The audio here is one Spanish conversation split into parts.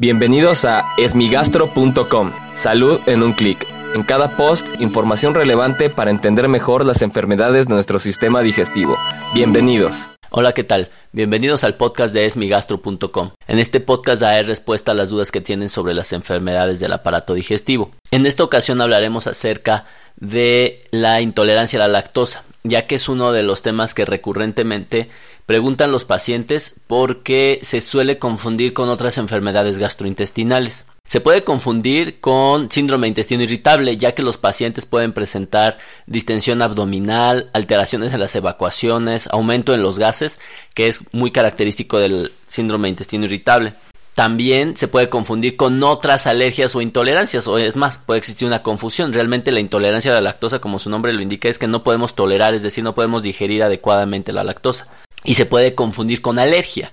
Bienvenidos a esmigastro.com. Salud en un clic. En cada post, información relevante para entender mejor las enfermedades de nuestro sistema digestivo. Bienvenidos. Hola, ¿qué tal? Bienvenidos al podcast de esmigastro.com. En este podcast daré respuesta a las dudas que tienen sobre las enfermedades del aparato digestivo. En esta ocasión hablaremos acerca de la intolerancia a la lactosa, ya que es uno de los temas que recurrentemente Preguntan los pacientes por qué se suele confundir con otras enfermedades gastrointestinales. Se puede confundir con síndrome de intestino irritable, ya que los pacientes pueden presentar distensión abdominal, alteraciones en las evacuaciones, aumento en los gases, que es muy característico del síndrome de intestino irritable. También se puede confundir con otras alergias o intolerancias, o es más, puede existir una confusión. Realmente la intolerancia a la lactosa, como su nombre lo indica, es que no podemos tolerar, es decir, no podemos digerir adecuadamente la lactosa y se puede confundir con alergia.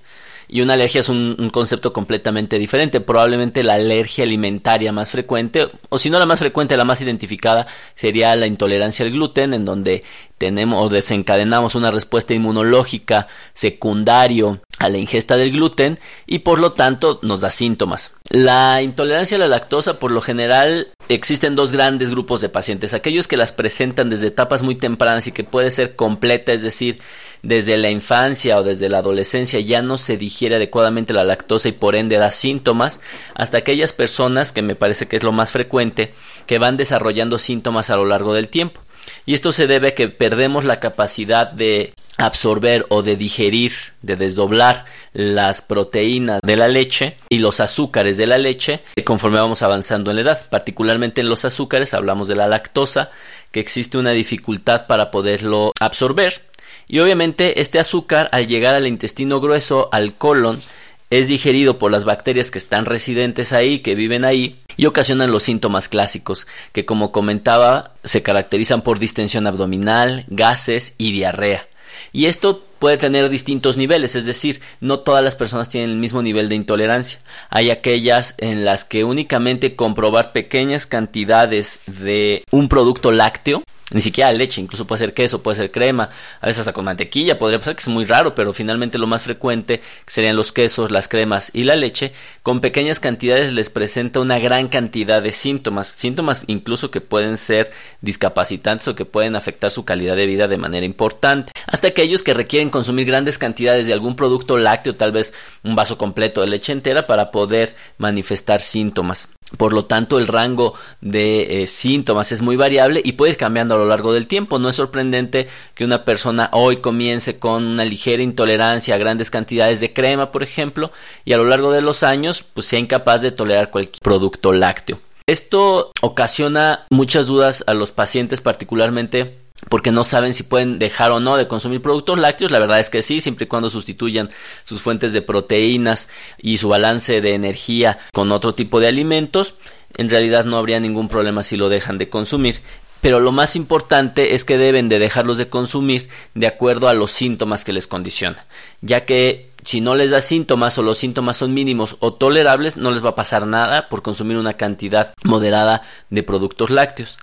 Y una alergia es un, concepto completamente diferente. Probablemente la alergia alimentaria más frecuente, o si no la más frecuente, la más identificada, sería la intolerancia al gluten, en donde tenemos o desencadenamos una respuesta inmunológica secundario a la ingesta del gluten y por lo tanto nos da síntomas. La intolerancia a la lactosa por lo general existen dos grandes grupos de pacientes, aquellos que las presentan desde etapas muy tempranas y que puede ser completa, es decir, desde la infancia o desde la adolescencia ya no se digiere adecuadamente la lactosa y por ende da síntomas, hasta aquellas personas, que me parece que es lo más frecuente, que van desarrollando síntomas a lo largo del tiempo. Y esto se debe a que perdemos la capacidad de absorber o de digerir, de desdoblar las proteínas de la leche y los azúcares de la leche conforme vamos avanzando en la edad. Particularmente en los azúcares hablamos de la lactosa, que existe una dificultad para poderlo absorber. Y obviamente este azúcar al llegar al intestino grueso, al colon, es digerido por las bacterias que están residentes ahí, que viven ahí, y ocasionan los síntomas clásicos, que como comentaba, se caracterizan por distensión abdominal, gases y diarrea. Y esto puede tener distintos niveles, es decir, no todas las personas tienen el mismo nivel de intolerancia. Hay aquellas en las que únicamente comprobar pequeñas cantidades de un producto lácteo ni siquiera leche, incluso puede ser queso, puede ser crema, a veces hasta con mantequilla, podría pasar que es muy raro, pero finalmente lo más frecuente serían los quesos, las cremas y la leche, con pequeñas cantidades les presenta una gran cantidad de síntomas, síntomas incluso que pueden ser discapacitantes o que pueden afectar su calidad de vida de manera importante, hasta aquellos que requieren consumir grandes cantidades de algún producto lácteo, tal vez un vaso completo de leche entera para poder manifestar síntomas. Por lo tanto, el rango de eh, síntomas es muy variable y puede ir cambiando a lo largo del tiempo. No es sorprendente que una persona hoy comience con una ligera intolerancia a grandes cantidades de crema, por ejemplo, y a lo largo de los años pues sea incapaz de tolerar cualquier producto lácteo. Esto ocasiona muchas dudas a los pacientes, particularmente porque no saben si pueden dejar o no de consumir productos lácteos. La verdad es que sí, siempre y cuando sustituyan sus fuentes de proteínas y su balance de energía con otro tipo de alimentos, en realidad no habría ningún problema si lo dejan de consumir. Pero lo más importante es que deben de dejarlos de consumir de acuerdo a los síntomas que les condiciona, ya que si no les da síntomas o los síntomas son mínimos o tolerables, no les va a pasar nada por consumir una cantidad moderada de productos lácteos.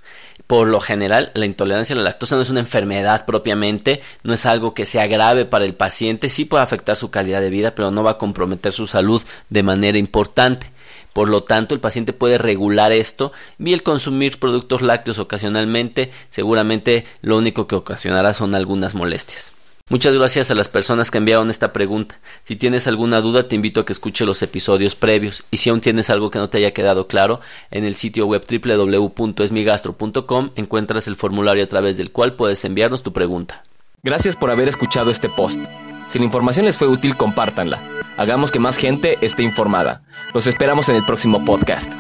Por lo general, la intolerancia a la lactosa no es una enfermedad propiamente, no es algo que sea grave para el paciente, sí puede afectar su calidad de vida, pero no va a comprometer su salud de manera importante. Por lo tanto, el paciente puede regular esto y el consumir productos lácteos ocasionalmente seguramente lo único que ocasionará son algunas molestias. Muchas gracias a las personas que enviaron esta pregunta. Si tienes alguna duda, te invito a que escuche los episodios previos. Y si aún tienes algo que no te haya quedado claro, en el sitio web www.esmigastro.com encuentras el formulario a través del cual puedes enviarnos tu pregunta. Gracias por haber escuchado este post. Si la información les fue útil, compártanla. Hagamos que más gente esté informada. Los esperamos en el próximo podcast.